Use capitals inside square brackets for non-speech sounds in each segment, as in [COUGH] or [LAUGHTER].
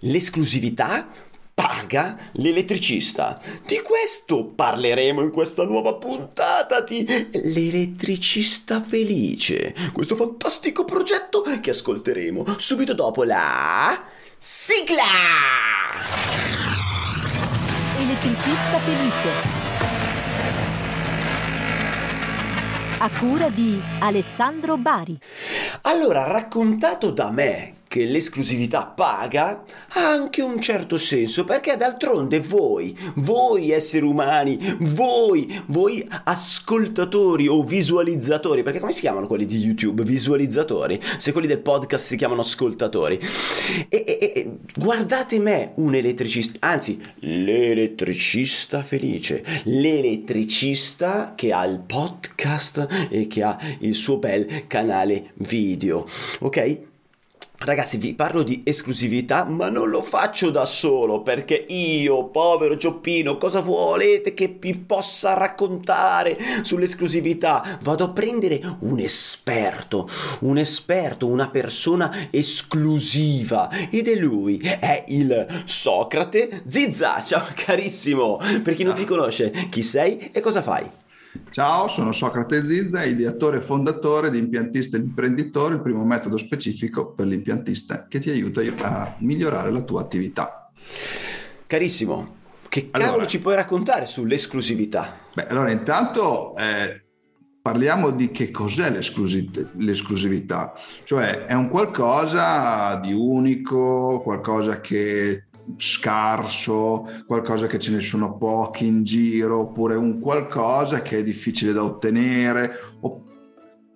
l'esclusività paga l'elettricista. Di questo parleremo in questa nuova puntata di L'elettricista felice, questo fantastico progetto che ascolteremo subito dopo la sigla. Elettricista felice. A cura di Alessandro Bari. Allora, raccontato da me che l'esclusività paga ha anche un certo senso perché d'altronde voi, voi esseri umani, voi, voi ascoltatori o visualizzatori, perché come si chiamano quelli di YouTube? Visualizzatori, se quelli del podcast si chiamano ascoltatori. E, e, e guardate me, un elettricista, anzi l'elettricista felice, l'elettricista che ha il podcast e che ha il suo bel canale video, ok? Ragazzi, vi parlo di esclusività, ma non lo faccio da solo perché io, povero Gioppino, cosa volete che vi possa raccontare sull'esclusività? Vado a prendere un esperto, un esperto, una persona esclusiva ed è lui, è il Socrate Zizza. Ciao carissimo, per chi non ti conosce, chi sei e cosa fai? Ciao, sono Socrate Zizza, ideatore e fondatore di Impiantista e Imprenditore, il primo metodo specifico per l'impiantista che ti aiuta a migliorare la tua attività. Carissimo, che cavolo allora, ci puoi raccontare sull'esclusività? Beh, allora intanto eh, parliamo di che cos'è l'esclusività, cioè è un qualcosa di unico, qualcosa che scarso, qualcosa che ce ne sono pochi in giro, oppure un qualcosa che è difficile da ottenere. O,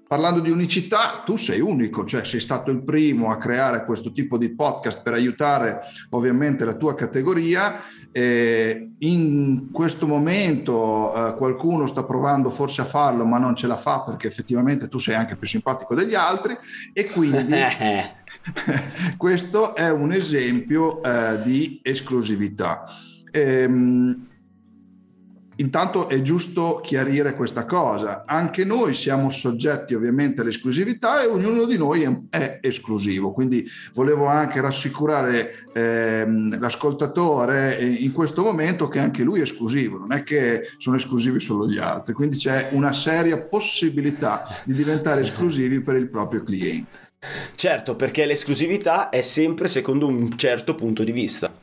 parlando di unicità, tu sei unico, cioè sei stato il primo a creare questo tipo di podcast per aiutare ovviamente la tua categoria. Eh, in questo momento eh, qualcuno sta provando forse a farlo, ma non ce la fa perché effettivamente tu sei anche più simpatico degli altri e quindi [LAUGHS] [LAUGHS] Questo è un esempio eh, di esclusività. Ehm, intanto è giusto chiarire questa cosa. Anche noi siamo soggetti ovviamente all'esclusività e ognuno di noi è, esclusivo. Quindi volevo anche rassicurare ehm, l'ascoltatore in questo momento che anche lui è esclusivo, non è che sono esclusivi solo gli altri. Quindi c'è una seria possibilità di diventare esclusivi per il proprio cliente. Certo, perché l'esclusività è sempre secondo un certo punto di vista.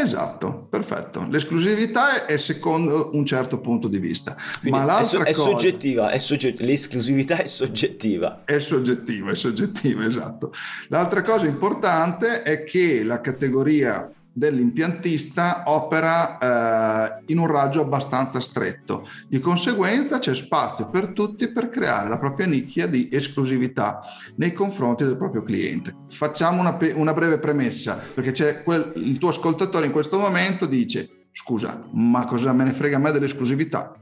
Esatto, perfetto. L'esclusività è secondo un certo punto di vista. Quindi Ma l'altra è, so- è soggettiva, è sogget- l'esclusività è soggettiva. È soggettiva, è soggettiva, [LAUGHS] esatto. L'altra cosa importante è che la categoria dell'impiantista opera eh, in un raggio abbastanza stretto. Di conseguenza c'è spazio per tutti per creare la propria nicchia di esclusività nei confronti del proprio cliente. Facciamo una, una breve premessa, perché c'è quel, il tuo ascoltatore in questo momento dice scusa, ma cosa me ne frega a me dell'esclusività?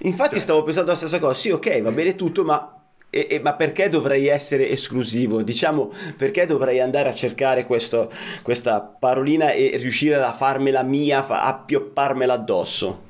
Infatti stavo pensando la stessa cosa, sì ok, va bene tutto, ma e, e, ma perché dovrei essere esclusivo? Diciamo, perché dovrei andare a cercare questo, questa parolina e riuscire a farmela mia, a piopparmela addosso?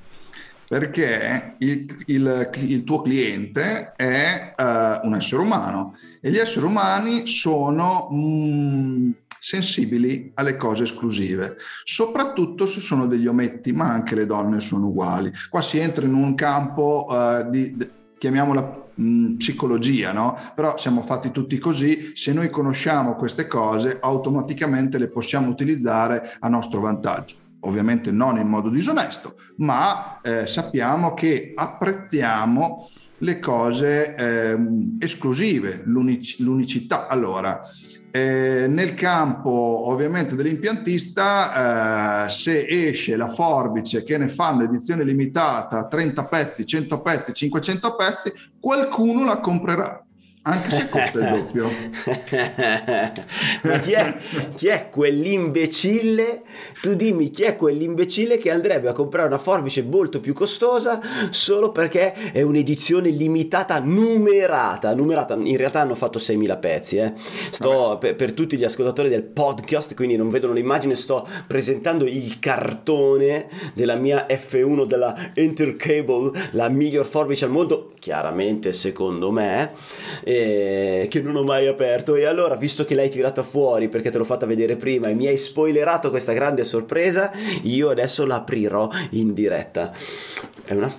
Perché il, il, il tuo cliente è uh, un essere umano e gli esseri umani sono mm, sensibili alle cose esclusive, soprattutto se sono degli ometti, ma anche le donne sono uguali. Qua si entra in un campo uh, di, di chiamiamola mh, psicologia, no? Però siamo fatti tutti così, se noi conosciamo queste cose automaticamente le possiamo utilizzare a nostro vantaggio ovviamente non in modo disonesto, ma eh, sappiamo che apprezziamo le cose eh, esclusive, l'unic- l'unicità. Allora, eh, nel campo ovviamente dell'impiantista, eh, se esce la forbice che ne fanno edizione limitata 30 pezzi, 100 pezzi, 500 pezzi, qualcuno la comprerà anche se costa il doppio. [LAUGHS] Ma chi è, chi è, quell'imbecille? Tu dimmi chi è quell'imbecille che andrebbe a comprare una forbice molto più costosa solo perché è un'edizione limitata numerata. numerata. In realtà hanno fatto 6.000 pezzi. Eh. Sto per, per, tutti gli ascoltatori del podcast, quindi non vedono l'immagine, sto presentando il cartone della mia F1 della Intercable, la miglior forbice al mondo chiaramente secondo me, eh, che non ho mai aperto. E allora, visto che l'hai tirata fuori perché te l'ho fatta vedere prima e mi hai spoilerato questa grande sorpresa, io adesso l'aprirò in diretta. È una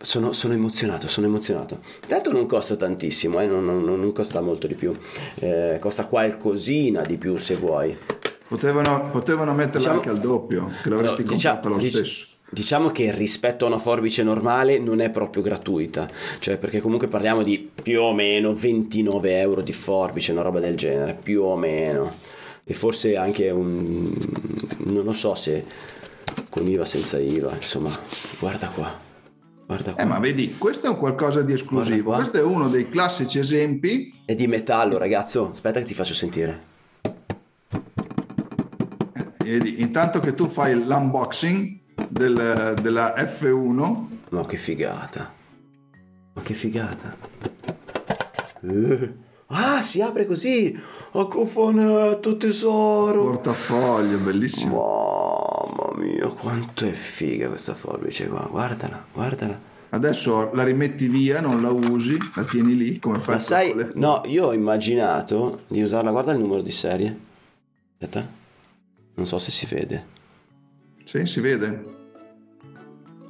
sono, sono, emozionato, sono emozionato. Tanto non costa tantissimo, eh? non, non, non, costa molto di più, eh, costa qualcosina di più se vuoi. Potevano, potevano metterla diciamo, anche al doppio, che l'avresti no, diciamo, comprata lo dic- stesso. Diciamo che rispetto a una forbice normale non è proprio gratuita, cioè perché comunque parliamo di più o meno 29 euro di forbice, una roba del genere, più o meno. E forse anche un... non lo so se con IVA senza IVA, insomma, guarda qua. Guarda qua. Eh, ma vedi, questo è un qualcosa di esclusivo. Questo è uno dei classici esempi. È di metallo, ragazzo. Aspetta che ti faccio sentire. Eh, vedi, intanto che tu fai l'unboxing del, della F1. Ma che figata. Ma che figata. Eh. Ah, si apre così. A cofanetto tesoro. Portafoglio, bellissimo. Mamma mia, quanto è figa questa forbice qua. Guardala, guardala. Adesso la rimetti via, non la usi, la tieni lì come fai? Ma sai, no, io ho immaginato di usarla. Guarda il numero di serie. Aspetta. Non so se si vede. Sì, si vede.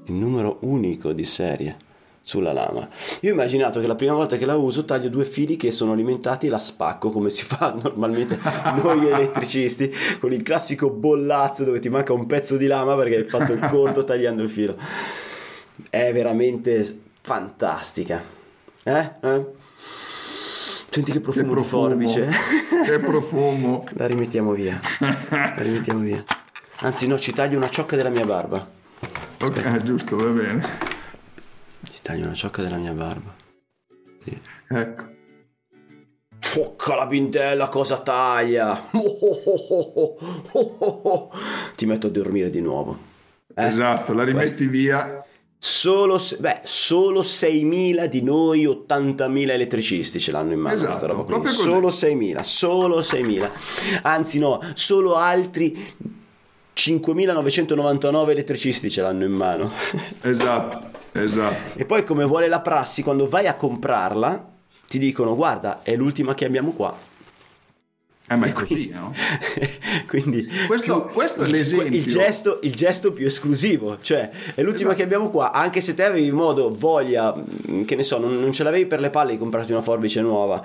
Il numero unico di serie sulla lama. Io ho immaginato che la prima volta che la uso taglio due fili che sono alimentati e la spacco come si fa [LAUGHS] normalmente noi elettricisti con il classico bollazzo dove ti manca un pezzo di lama perché hai fatto il corto tagliando il filo. È veramente fantastica. Eh? eh? Senti che profumo, che profumo di forbice. Che profumo. [LAUGHS] La rimettiamo via. La rimettiamo via. Anzi no, ci taglio una ciocca della mia barba. Ok, giusto, va bene. Taglio una ciocca della mia barba. Sì. Ecco. Focca la bindella, cosa taglia? Oh, oh, oh, Ti metto a dormire di nuovo. Eh? Esatto, la rimetti Questo... via. Solo, beh, solo 6.000 di noi 80.000 elettricisti ce l'hanno in mano esatto, questa roba. Solo 6.000, solo 6.000. Anzi no, solo altri 5.999 elettricisti ce l'hanno in mano. Esatto. Esatto. E poi come vuole la prassi, quando vai a comprarla, ti dicono guarda, è l'ultima che abbiamo qua. Eh, ma è così, no? [LAUGHS] Quindi questo, più, questo è l'esempio. Il gesto, il gesto, più esclusivo, cioè è l'ultima esatto. che abbiamo qua, anche se te avevi modo, voglia, mm, che ne so, non, non, ce l'avevi per le palle di comprarti una forbice nuova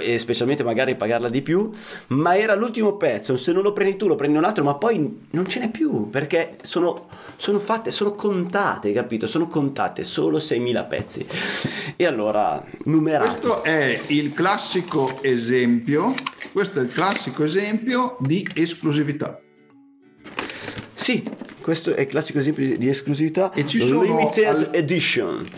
e specialmente magari pagarla di più, ma era l'ultimo pezzo, se non lo prendi tu lo prendi un altro, ma poi non ce n'è più perché sono, sono fatte, sono contate, capito? Sono contate solo 6.000 pezzi. E allora, numerati. Questo è il classico esempio, questo è il classico esempio di esclusività. Sì, questo è il classico esempio di esclusività e ci sono limited al... edition.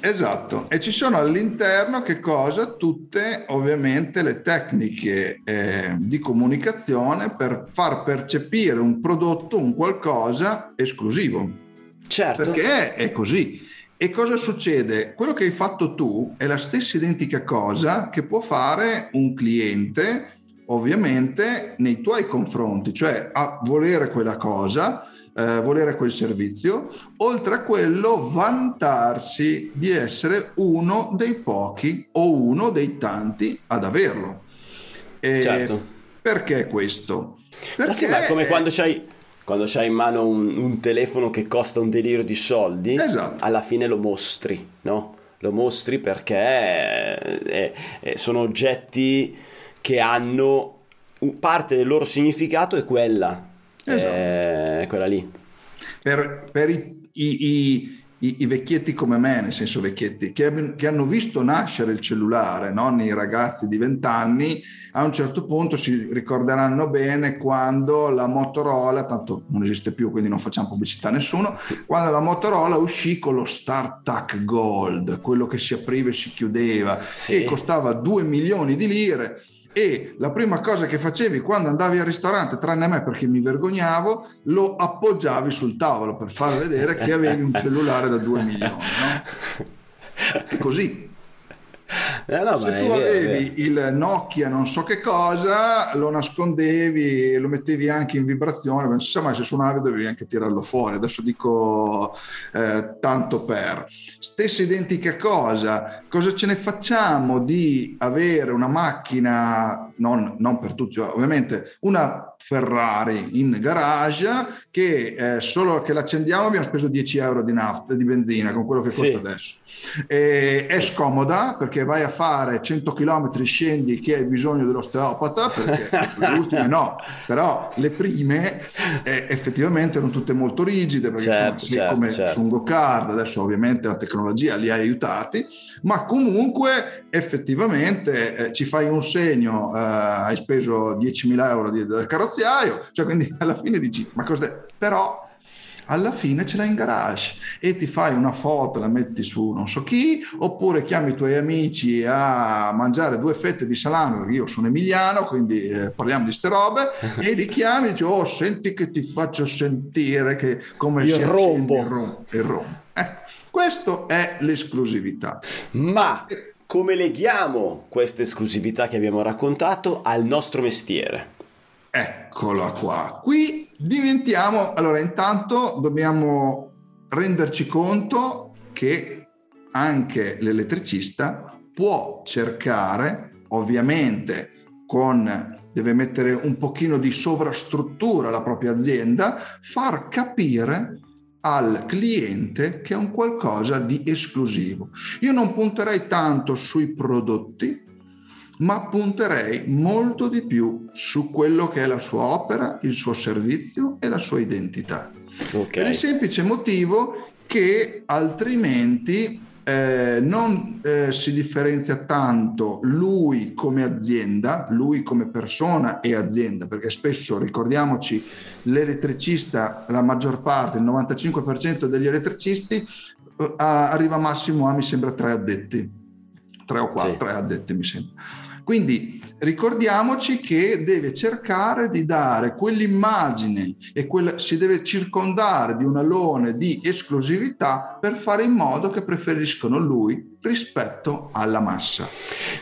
Esatto, e ci sono all'interno che cosa? Tutte ovviamente le tecniche eh, di comunicazione per far percepire un prodotto, un qualcosa esclusivo. Certo. Perché è così. E cosa succede? Quello che hai fatto tu è la stessa identica cosa che può fare un cliente ovviamente nei tuoi confronti, cioè a volere quella cosa, eh, volere quel servizio, oltre a quello vantarsi di essere uno dei pochi o uno dei tanti ad averlo. E certo. Perché questo? Perché Ma sì, ma è come quando c'hai quando c'hai in mano un, un, telefono che costa un delirio di soldi, esatto. alla fine lo mostri, no? Lo mostri perché è, è, sono oggetti che hanno parte del loro significato è quella, esatto. è quella lì. Per, per i, i, i, i, vecchietti come me, nel senso vecchietti, che, che hanno visto nascere il cellulare no? nei ragazzi di 20 anni, a un certo punto si ricorderanno bene quando la Motorola, tanto non esiste più quindi non facciamo pubblicità a nessuno, quando la Motorola uscì con lo StarTAC Gold, quello che si apriva e si chiudeva, sì. che costava 2 milioni di lire e la prima cosa che facevi quando andavi al ristorante, tranne me perché mi vergognavo, lo appoggiavi sul tavolo per far vedere che avevi un cellulare da 2 milioni. No? È [LAUGHS] così. Eh no, Se tu avevi il Nokia non so che cosa, lo nascondevi, lo mettevi anche in vibrazione, non so mai se suonavi dovevi anche tirarlo fuori. Adesso dico eh, tanto per. Stessa identica cosa, cosa ce ne facciamo di avere una macchina, non, non per tutti ovviamente, una Ferrari in garage che eh, solo che l'accendiamo abbiamo speso 10 euro di nafta, di benzina con quello che costa sì. adesso. E, è scomoda perché vai a fare 100 km, scendi che hai bisogno dell'osteopata, perché le [LAUGHS] ultime no, però le prime eh, effettivamente erano tutte molto rigide perché certo, sono certo, come certo. su un go-kart, adesso ovviamente la tecnologia li ha aiutati, ma comunque effettivamente eh, ci fai un segno, eh, hai speso 10.000 euro di, del carrozzeria, negoziaio, cioè quindi [LAUGHS] alla fine dici ma cos'è? Però alla fine ce l'hai in garage e ti fai una foto, la metti su non so chi, oppure chiami i tuoi amici a mangiare due fette di salame, perché io sono emiliano, quindi eh, parliamo di ste robe, e li chiami e dici, oh senti che ti faccio sentire che come il rombo. Il rombo. Il rombo. Eh, questo è l'esclusività. Ma come leghiamo questa esclusività che abbiamo raccontato al nostro mestiere? Eccola qua. Qui diventiamo, allora intanto dobbiamo renderci conto che anche l'elettricista può cercare, ovviamente con deve mettere un pochino di sovrastruttura alla propria azienda, far capire al cliente che è un qualcosa di esclusivo. Io non punterei tanto sui prodotti, ma punterei molto di più su quello che è la sua opera, il suo servizio e la sua identità. Okay. Per il semplice motivo che altrimenti eh, non eh, si differenzia tanto lui come azienda, lui come persona e azienda, perché spesso ricordiamoci l'elettricista, la maggior parte, il 95% degli elettricisti eh, arriva massimo a mi sembra tre addetti, tre o quattro, sì. addetti mi sembra. Quindi ricordiamoci che deve cercare di dare quell'immagine e quella, si deve circondare di un alone di esclusività per fare in modo che preferiscono lui rispetto alla massa.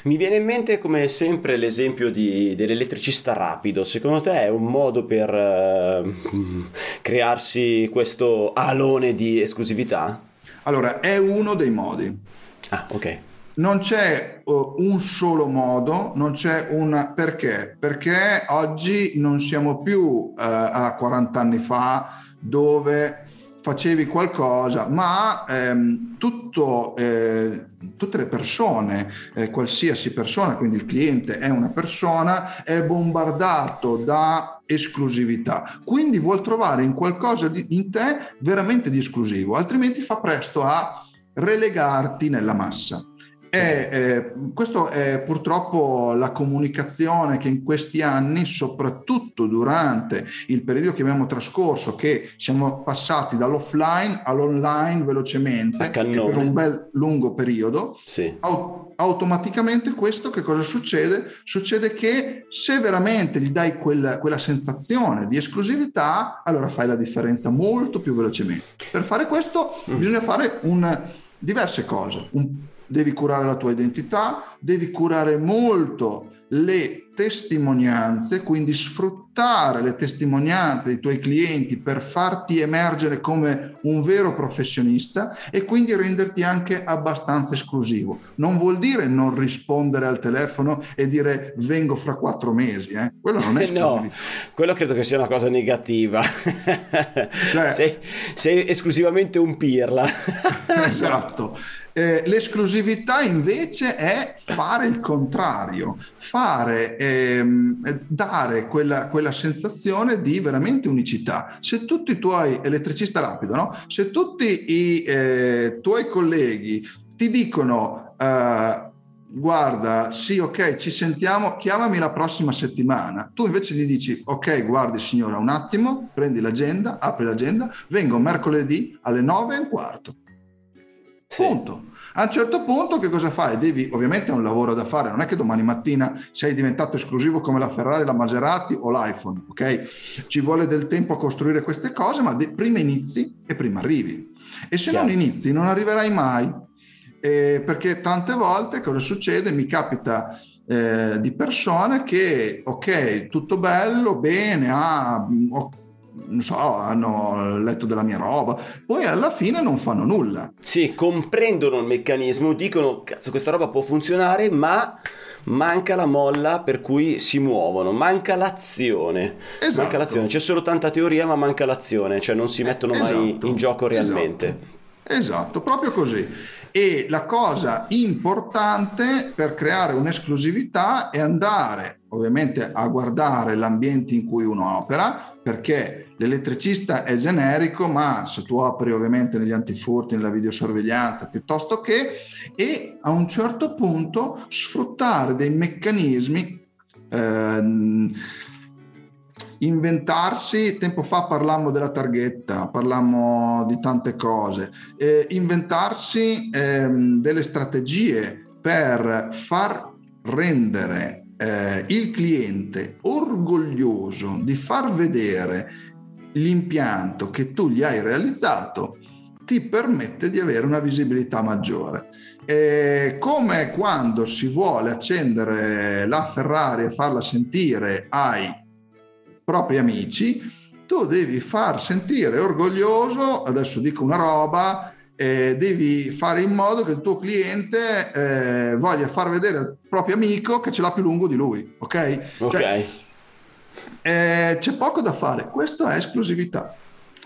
Mi viene in mente come sempre l'esempio di, dell'elettricista rapido, secondo te è un modo per uh, crearsi questo alone di esclusività? Allora, è uno dei modi. Ah, ok non c'è uh, un solo modo, non c'è una perché? Perché oggi non siamo più uh, a 40 anni fa dove facevi qualcosa, ma ehm, tutto, eh, tutte le persone, eh, qualsiasi persona, quindi il cliente è una persona, è bombardato da esclusività, quindi vuol trovare in qualcosa di, in te veramente di esclusivo, altrimenti fa presto a relegarti nella massa. È, eh, questo è purtroppo la comunicazione che in questi anni, soprattutto durante il periodo che abbiamo trascorso, che siamo passati dall'offline all'online velocemente per un bel lungo periodo, sì. au- automaticamente questo che cosa succede? Succede che se veramente gli dai quel, quella sensazione di esclusività, allora fai la differenza molto più velocemente. Per fare questo mm. bisogna fare un, diverse cose. Un, devi curare la tua identità, devi curare molto le testimonianze, quindi sfruttare le testimonianze dei tuoi clienti per farti emergere come un vero professionista e quindi renderti anche abbastanza esclusivo. Non vuol dire non rispondere al telefono e dire vengo fra quattro mesi, eh? quello non è [LAUGHS] No, quello credo che sia una cosa negativa. [LAUGHS] Cioè, sei, sei esclusivamente un pirla. [LAUGHS] esatto. Eh, l'esclusività invece è fare il contrario, fare, ehm, dare quella, quella, sensazione di veramente unicità. Se tutti i tuoi, elettricista rapido, no? se tutti i eh, tuoi colleghi ti dicono eh, guarda, sì, ok, ci sentiamo, chiamami la prossima settimana. Tu invece gli dici, ok, guardi signora, un attimo, prendi l'agenda, apri l'agenda, vengo mercoledì alle nove e un quarto. Sì. Punto. A un certo punto che cosa fai? Devi, ovviamente è un lavoro da fare, non è che domani mattina sei diventato esclusivo come la Ferrari, la Maserati o l'iPhone, ok? Ci vuole del tempo a costruire queste cose, ma de- prima inizi e prima arrivi. E se Chiaro. non inizi non arriverai mai. eh, perché tante volte cosa succede? Mi capita eh, di persone che, ok, tutto bello, bene, ah, ho, non so, hanno letto della mia roba, poi alla fine non fanno nulla. Sì, comprendono il meccanismo, dicono, cazzo, questa roba può funzionare, ma manca la molla per cui si muovono, manca l'azione. Esatto. Manca l'azione. C'è solo tanta teoria, ma manca l'azione, cioè non si mettono esatto. mai in gioco realmente. Esatto. esatto, proprio così. E la cosa importante per creare un'esclusività è andare ovviamente a guardare l'ambiente in cui uno opera, perché l'elettricista è generico, ma se tu operi ovviamente negli antifurti, nella videosorveglianza, piuttosto che, e a un certo punto sfruttare dei meccanismi eh, inventarsi, tempo fa parlammo della targhetta, parlammo di tante cose, eh, inventarsi ehm, delle strategie per far rendere eh, il cliente orgoglioso di far vedere l'impianto che tu gli hai realizzato ti permette di avere una visibilità maggiore. E come quando si vuole accendere la Ferrari e farla sentire ai propri amici, tu devi far sentire orgoglioso, adesso dico una roba, eh, devi fare in modo che il tuo cliente eh, voglia far vedere al proprio amico che ce l'ha più lungo di lui, ok? Ok. Cioè, eh, c'è poco da fare, questa è esclusività.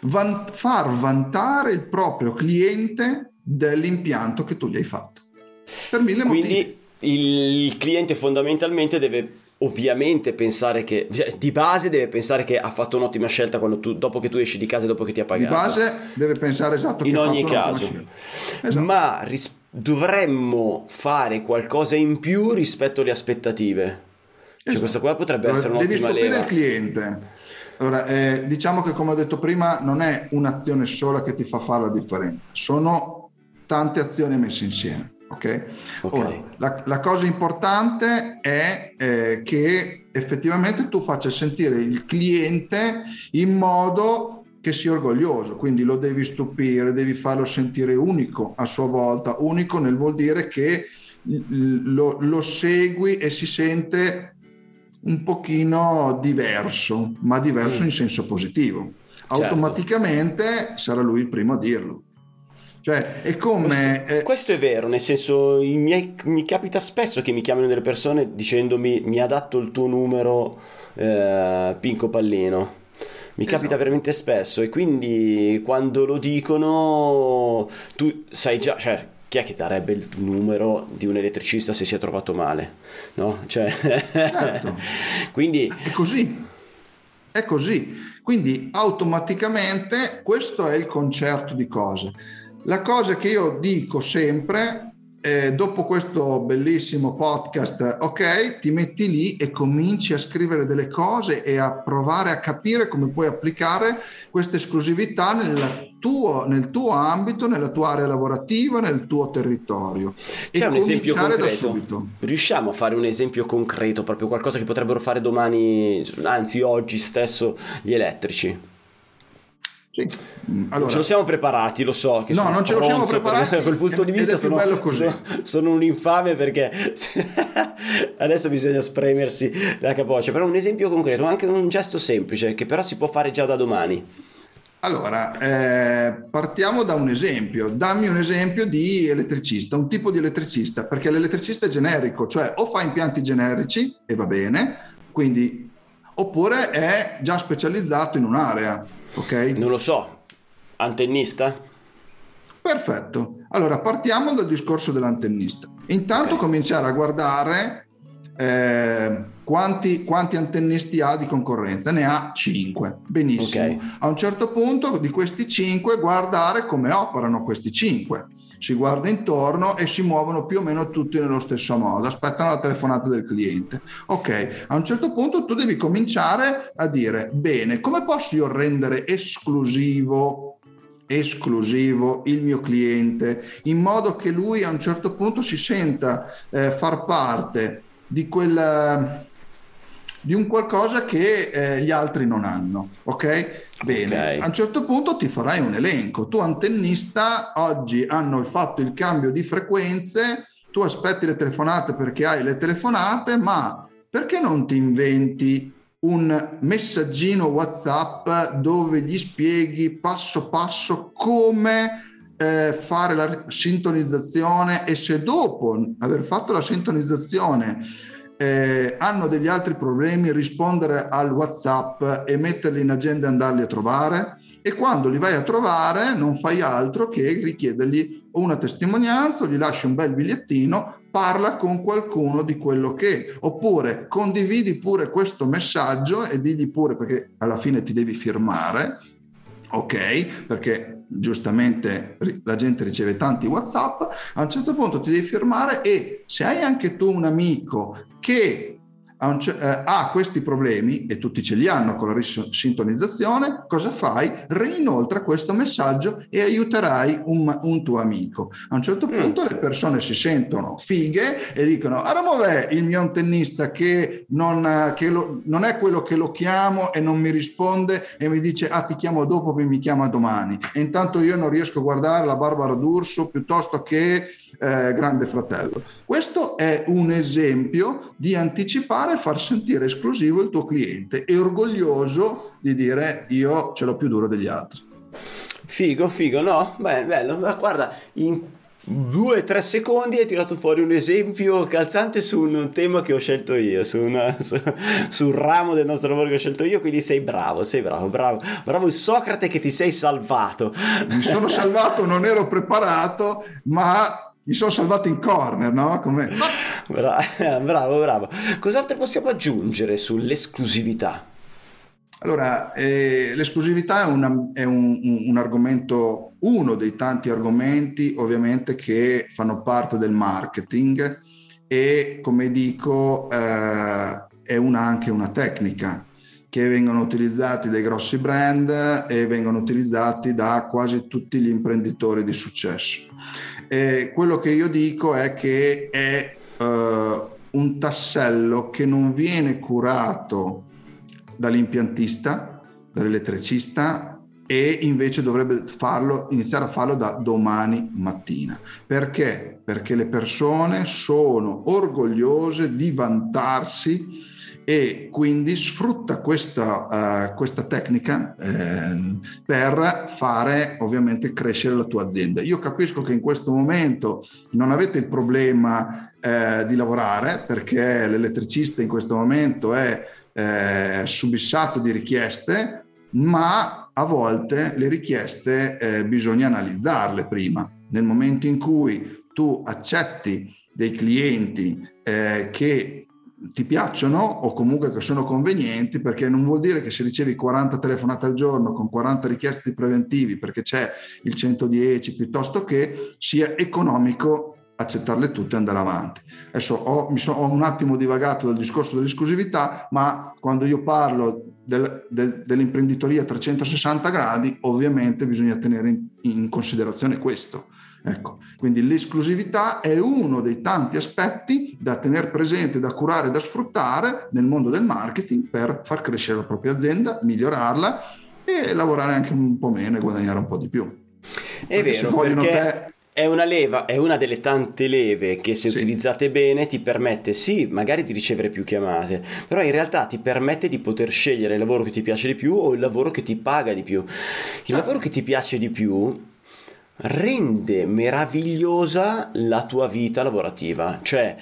Van- far vantare il proprio cliente dell'impianto che tu gli hai fatto. Per mille Quindi motivi. il cliente fondamentalmente deve ovviamente pensare che cioè, di base deve pensare che ha fatto un'ottima scelta tu, dopo che tu esci di casa e dopo che ti ha pagato. di base deve pensare esatto in ogni caso. esatto. ma ris- dovremmo fare qualcosa in più rispetto alle aspettative. Cioè, esatto. cioè questa qua potrebbe essere devi un'ottima stupire leva. il cliente. Allora eh, diciamo che come ho detto prima non è un'azione sola che ti fa fare la differenza. Sono tante azioni messe insieme Okay? ok? Ora, la, la, cosa importante è eh, che effettivamente tu faccia sentire il cliente in modo che sia orgoglioso, quindi lo devi stupire, devi farlo sentire unico a sua volta. Unico nel vuol dire che lo, lo segui e si sente un pochino diverso, ma diverso mm. in senso positivo. Certo. Automaticamente sarà lui il primo a dirlo. Cioè, è come... Questo, eh... questo è vero, nel senso, miei, mi capita spesso che mi chiamino delle persone dicendomi mi ha dato il tuo numero eh, Pinco Pallino. Mi esatto. capita veramente spesso e quindi quando lo dicono tu sai già, cioè chi è che darebbe il numero di un elettricista se si è trovato male? No? Cioè... Certo. [LAUGHS] quindi... È così. È così. Quindi automaticamente questo è il concerto di cose. La cosa che io dico sempre, eh, dopo questo bellissimo podcast, ok, ti metti lì e cominci a scrivere delle cose e a provare a capire come puoi applicare questa esclusività nel tuo, nel tuo ambito, nella tua area lavorativa, nel tuo territorio. C'è e un esempio concreto? Riusciamo a fare un esempio concreto, proprio qualcosa che potrebbero fare domani, anzi oggi stesso, gli elettrici? Sì. Mm, allora, ce lo siamo preparati, lo so. Che no, non ce lo siamo preparati. Da quel punto di vista sono, sono, sono, un infame perché [LAUGHS] adesso bisogna spremersi la capoccia. Però un esempio concreto, anche un gesto semplice che però si può fare già da domani. Allora, eh, partiamo da un esempio. Dammi un esempio di elettricista, un tipo di elettricista, perché l'elettricista è generico, cioè o fa impianti generici e va bene, quindi, oppure è già specializzato in un'area ok? Non lo so, antennista? Perfetto, allora partiamo dal discorso dell'antennista. Intanto okay. cominciare a guardare eh, quanti, quanti, antennisti ha di concorrenza, ne ha 5, benissimo. Okay. A un certo punto di questi 5 guardare come operano questi 5 si guarda intorno e si muovono più o meno tutti nello stesso modo, aspettano la telefonata del cliente. Ok, a un certo punto tu devi cominciare a dire, bene, come posso io rendere esclusivo esclusivo il mio cliente in modo che lui a un certo punto si senta eh, far parte di quella di un qualcosa che eh, gli altri non hanno, ok? Bene, okay. a un certo punto ti farai un elenco. Tu antennista, oggi hanno fatto il cambio di frequenze, tu aspetti le telefonate perché hai le telefonate, ma perché non ti inventi un messaggino WhatsApp dove gli spieghi passo passo come eh, fare la sintonizzazione e se dopo aver fatto la sintonizzazione eh, hanno degli altri problemi, rispondere al WhatsApp e metterli in agenda e andarli a trovare. E quando li vai a trovare non fai altro che richiedergli una testimonianza, gli lasci un bel bigliettino, parla con qualcuno di quello che è. Oppure condividi pure questo messaggio e digli pure, perché alla fine ti devi firmare, ok? Perché giustamente la gente riceve tanti WhatsApp, a un certo punto ti devi fermare e se hai anche tu un amico che eh, ha questi problemi e tutti ce li hanno con la risintonizzazione, cosa fai? Reinoltra questo messaggio e aiuterai un, un tuo amico. A un certo mm. punto mm. le persone si sentono fighe e dicono: Aramovè, il mio antennista che, non, che lo, non, è quello che lo chiamo e non mi risponde e mi dice: Ah, ti chiamo dopo, poi mi chiama domani. E intanto io non riesco a guardare la Barbara D'Urso piuttosto che eh, Grande Fratello. Questo è un esempio di anticipare e far sentire esclusivo il tuo cliente e orgoglioso di dire io ce l'ho più duro degli altri. Figo, figo, no? Beh, bello, ma guarda, in due o tre secondi hai tirato fuori un esempio calzante su un tema che ho scelto io, su, una, su, su, un ramo del nostro lavoro che ho scelto io, quindi sei bravo, sei bravo, bravo, bravo il Socrate che ti sei salvato. Mi sono salvato, non ero preparato, ma mi sono salvato in corner, no? Come... [LAUGHS] Bravo, bravo. Cos'altro possiamo aggiungere sull'esclusività? Allora, eh, l'esclusività è, una, è un, un, un, argomento, uno dei tanti argomenti ovviamente che fanno parte del marketing e come dico eh, è una, anche una tecnica che vengono utilizzati dai grossi brand e vengono utilizzati da quasi tutti gli imprenditori di successo. Eh, quello che io dico è che è uh, un tassello che non viene curato dall'impiantista, dall'elettricista e invece dovrebbe farlo, iniziare a farlo da domani mattina. Perché? Perché le persone sono orgogliose di vantarsi e quindi sfrutta questa, uh, questa tecnica eh, per fare ovviamente crescere la tua azienda. Io capisco che in questo momento non avete il problema eh, di lavorare perché l'elettricista in questo momento è eh, subissato di richieste, ma a volte le richieste eh, bisogna analizzarle prima. Nel momento in cui tu accetti dei clienti eh, che ti piacciono o comunque che sono convenienti perché non vuol dire che se ricevi 40 telefonate al giorno con 40 richieste preventivi perché c'è il 110 piuttosto che sia economico accettarle tutte e andare avanti. Adesso ho, mi so, ho un attimo divagato dal discorso dell'esclusività, ma quando io parlo del, del, dell'imprenditoria a 360 gradi, ovviamente bisogna tenere in, in considerazione questo Ecco, quindi l'esclusività è uno dei tanti aspetti da tenere presente, da curare, da sfruttare nel mondo del marketing per far crescere la propria azienda, migliorarla e lavorare anche un po' meno e guadagnare un po' di più. È perché vero, perché te... è una leva, è una delle tante leve che se sì. utilizzate bene ti permette, sì, magari di ricevere più chiamate, però in realtà ti permette di poter scegliere il lavoro che ti piace di più o il lavoro che ti paga di più. Il certo. lavoro che ti piace di più rende meravigliosa la tua vita lavorativa. Cioè,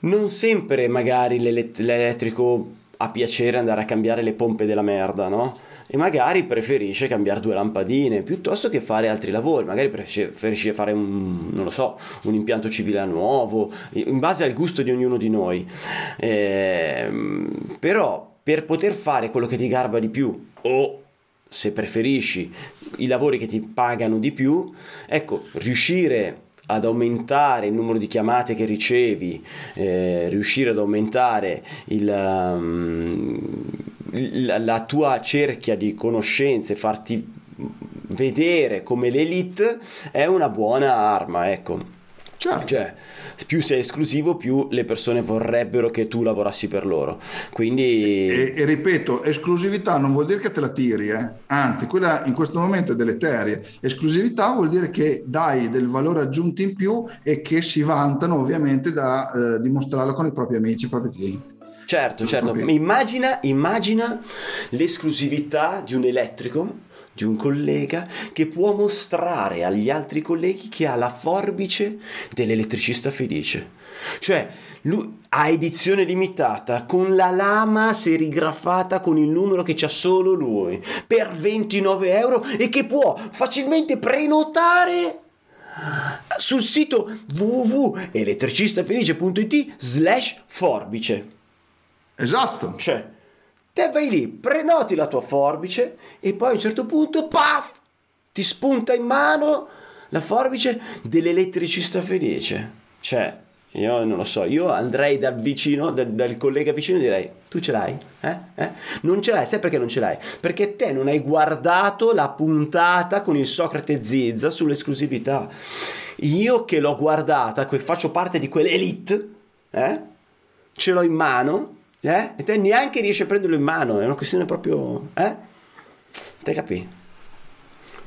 non sempre magari l'elettrico ha piacere andare a cambiare le pompe della merda, no? E magari preferisce cambiare due lampadine piuttosto che fare altri lavori, magari preferisce fare un, non lo so, un impianto civile nuovo, in base al gusto di ognuno di noi. Eh, però per poter fare quello che ti garba di più o se preferisci i lavori che ti pagano di più, ecco, riuscire ad aumentare il numero di chiamate che ricevi, eh, riuscire ad aumentare il, um, la, la tua cerchia di conoscenze, farti vedere come l'elite è una buona arma, ecco. Certo. Cioè, più sei esclusivo, più le persone vorrebbero che tu lavorassi per loro. Quindi... E, e ripeto, esclusività non vuol dire che te la tiri, eh? anzi, quella in questo momento è deleteria. Esclusività vuol dire che dai del valore aggiunto in più e che si vantano ovviamente da eh, dimostrarlo con i propri amici, i propri clienti. Certo, certo. Immagina, immagina l'esclusività di un elettrico di un collega che può mostrare agli altri colleghi che ha la forbice dell'elettricista felice. Cioè, lui ha edizione limitata con la lama serigrafata con il numero che c'ha solo lui per 29 euro e che può facilmente prenotare sul sito www.elettricistafelice.it slash forbice. Esatto. Cioè, Te vai lì, prenoti la tua forbice e poi a un certo punto, paf, ti spunta in mano la forbice dell'elettricista felice. Cioè, io non lo so, io andrei dal vicino, dal, dal collega vicino e direi, tu ce l'hai? Eh? Eh? Non ce l'hai, sai perché non ce l'hai? Perché te non hai guardato la puntata con il Socrate Zizza sull'esclusività. Io che l'ho guardata, faccio parte di quell'elite, eh? ce l'ho in mano eh? E te neanche riesci a prenderlo in mano, è una questione proprio... Eh? Te capì?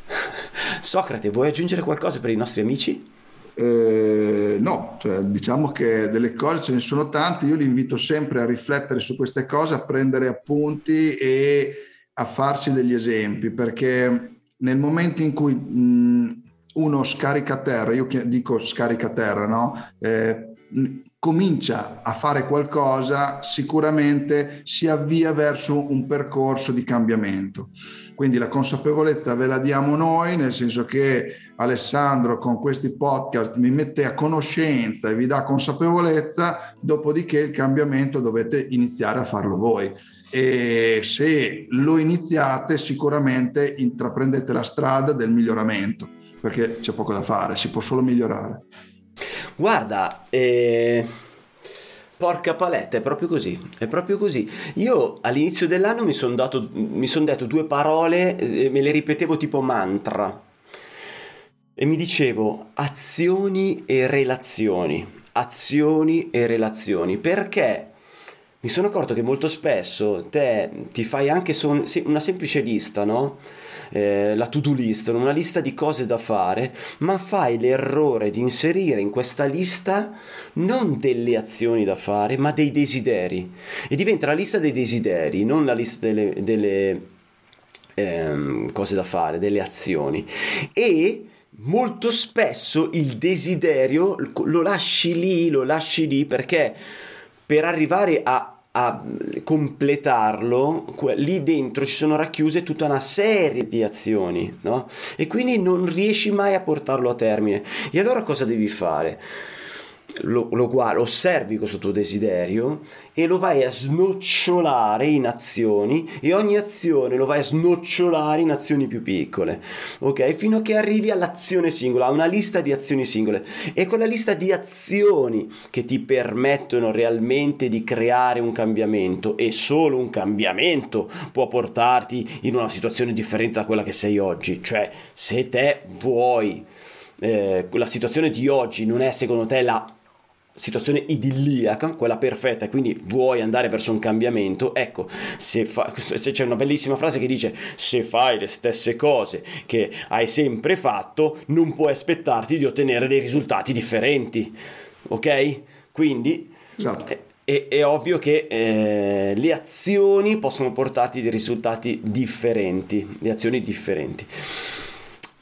[LAUGHS] Socrate, vuoi aggiungere qualcosa per i nostri amici? Eh, no, cioè, diciamo che delle cose ce ne sono tante, io li invito sempre a riflettere su queste cose, a prendere appunti e a farsi degli esempi, perché nel momento in cui mh, uno scarica a terra, io dico scarica a terra, no? Eh, comincia a fare qualcosa, sicuramente si avvia verso un percorso di cambiamento. Quindi la consapevolezza ve la diamo noi, nel senso che Alessandro con questi podcast mi mette a conoscenza e vi dà consapevolezza, dopodiché il cambiamento dovete iniziare a farlo voi. E se lo iniziate, sicuramente intraprendete la strada del miglioramento, perché c'è poco da fare, si può solo migliorare. Guarda, eh, porca paletta, è proprio così, è proprio così. Io all'inizio dell'anno mi sono son detto due parole, eh, me le ripetevo tipo mantra. E mi dicevo azioni e relazioni, azioni e relazioni, perché mi sono accorto che molto spesso te ti fai anche son- una semplice lista, no? eh, la to-do list, una lista di cose da fare, ma fai l'errore di inserire in questa lista non delle azioni da fare, ma dei desideri. E diventa la lista dei desideri, non la lista delle, delle ehm, cose da fare, delle azioni. E molto spesso il desiderio lo lasci lì, lo lasci lì perché per arrivare a a completarlo, lì dentro ci sono racchiuse tutta una serie di azioni, no? E quindi non riesci mai a portarlo a termine. E allora cosa devi fare? Lo, lo guardi, osservi questo tuo desiderio e lo vai a snocciolare in azioni e ogni azione lo vai a snocciolare in azioni più piccole, ok? Fino a che arrivi all'azione singola, a una lista di azioni singole. E quella lista di azioni che ti permettono realmente di creare un cambiamento e solo un cambiamento può portarti in una situazione differente da quella che sei oggi. Cioè, se te vuoi... Eh, la situazione di oggi non è secondo te la situazione idilliaca, quella perfetta, e quindi vuoi andare verso un cambiamento, ecco, se, fa, se, c'è una bellissima frase che dice se fai le stesse cose che hai sempre fatto, non puoi aspettarti di ottenere dei risultati differenti, ok? Quindi esatto. è, è, è, ovvio che eh, le azioni possono portarti dei risultati differenti, le azioni differenti.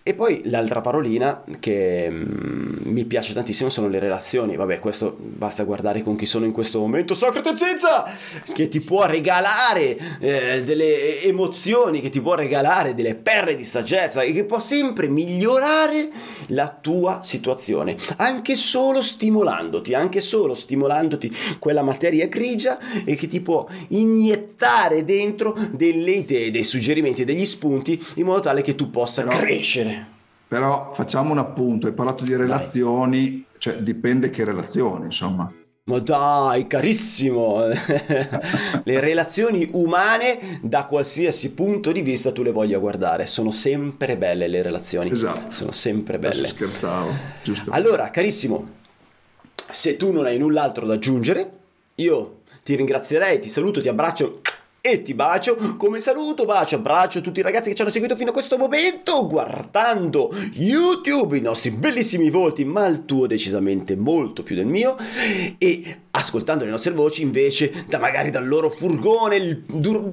E poi l'altra parolina che mm, mi piace tantissimo sono le relazioni. Vabbè, questo basta guardare con chi sono in questo momento. Socrate Zizza! Che ti può regalare eh, delle emozioni, che ti può regalare delle perle di saggezza e che può sempre migliorare la tua situazione. Anche solo stimolandoti, anche solo stimolandoti quella materia grigia e che ti può iniettare dentro delle idee, dei suggerimenti, degli spunti in modo tale che tu possa no. crescere però facciamo un appunto, hai parlato di relazioni, Vai. cioè dipende che relazioni, insomma. Ma dai, carissimo! [LAUGHS] le relazioni umane, da qualsiasi punto di vista tu le voglia guardare, sono sempre belle le relazioni. Esatto. Sono sempre belle. Adesso scherzavo, giusto. Allora, carissimo, se tu non hai null'altro da aggiungere, io ti ringrazierei, ti saluto, ti abbraccio e ti bacio come saluto, bacio, abbraccio tutti i ragazzi che ci hanno seguito fino a questo momento guardando YouTube, i nostri bellissimi volti, ma il tuo decisamente molto più del mio e ascoltando le nostre voci invece da magari dal loro furgone, il, dur,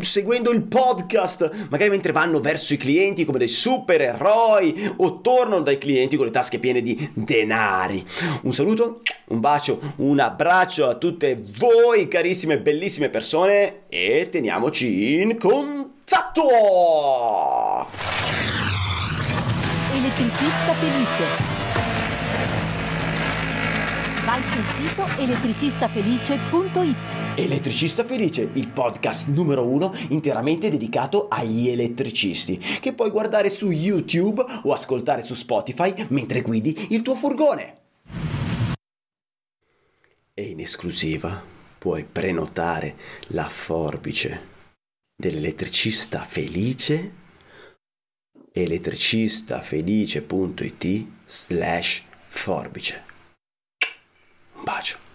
seguendo il podcast, magari mentre vanno verso i clienti come dei supereroi o tornano dai clienti con le tasche piene di denari. Un saluto, un bacio, un abbraccio a tutte voi carissime bellissime persone e teniamoci in contatto! Elettricista felice. Vai sul sito elettricistafelice.it. Elettricista Felice, il podcast numero uno interamente dedicato agli elettricisti, che puoi guardare su YouTube o ascoltare su Spotify mentre guidi il tuo furgone. E in esclusiva puoi prenotare la forbice dell'elettricista felice elettricistafelice.it slash forbice. Un bacio.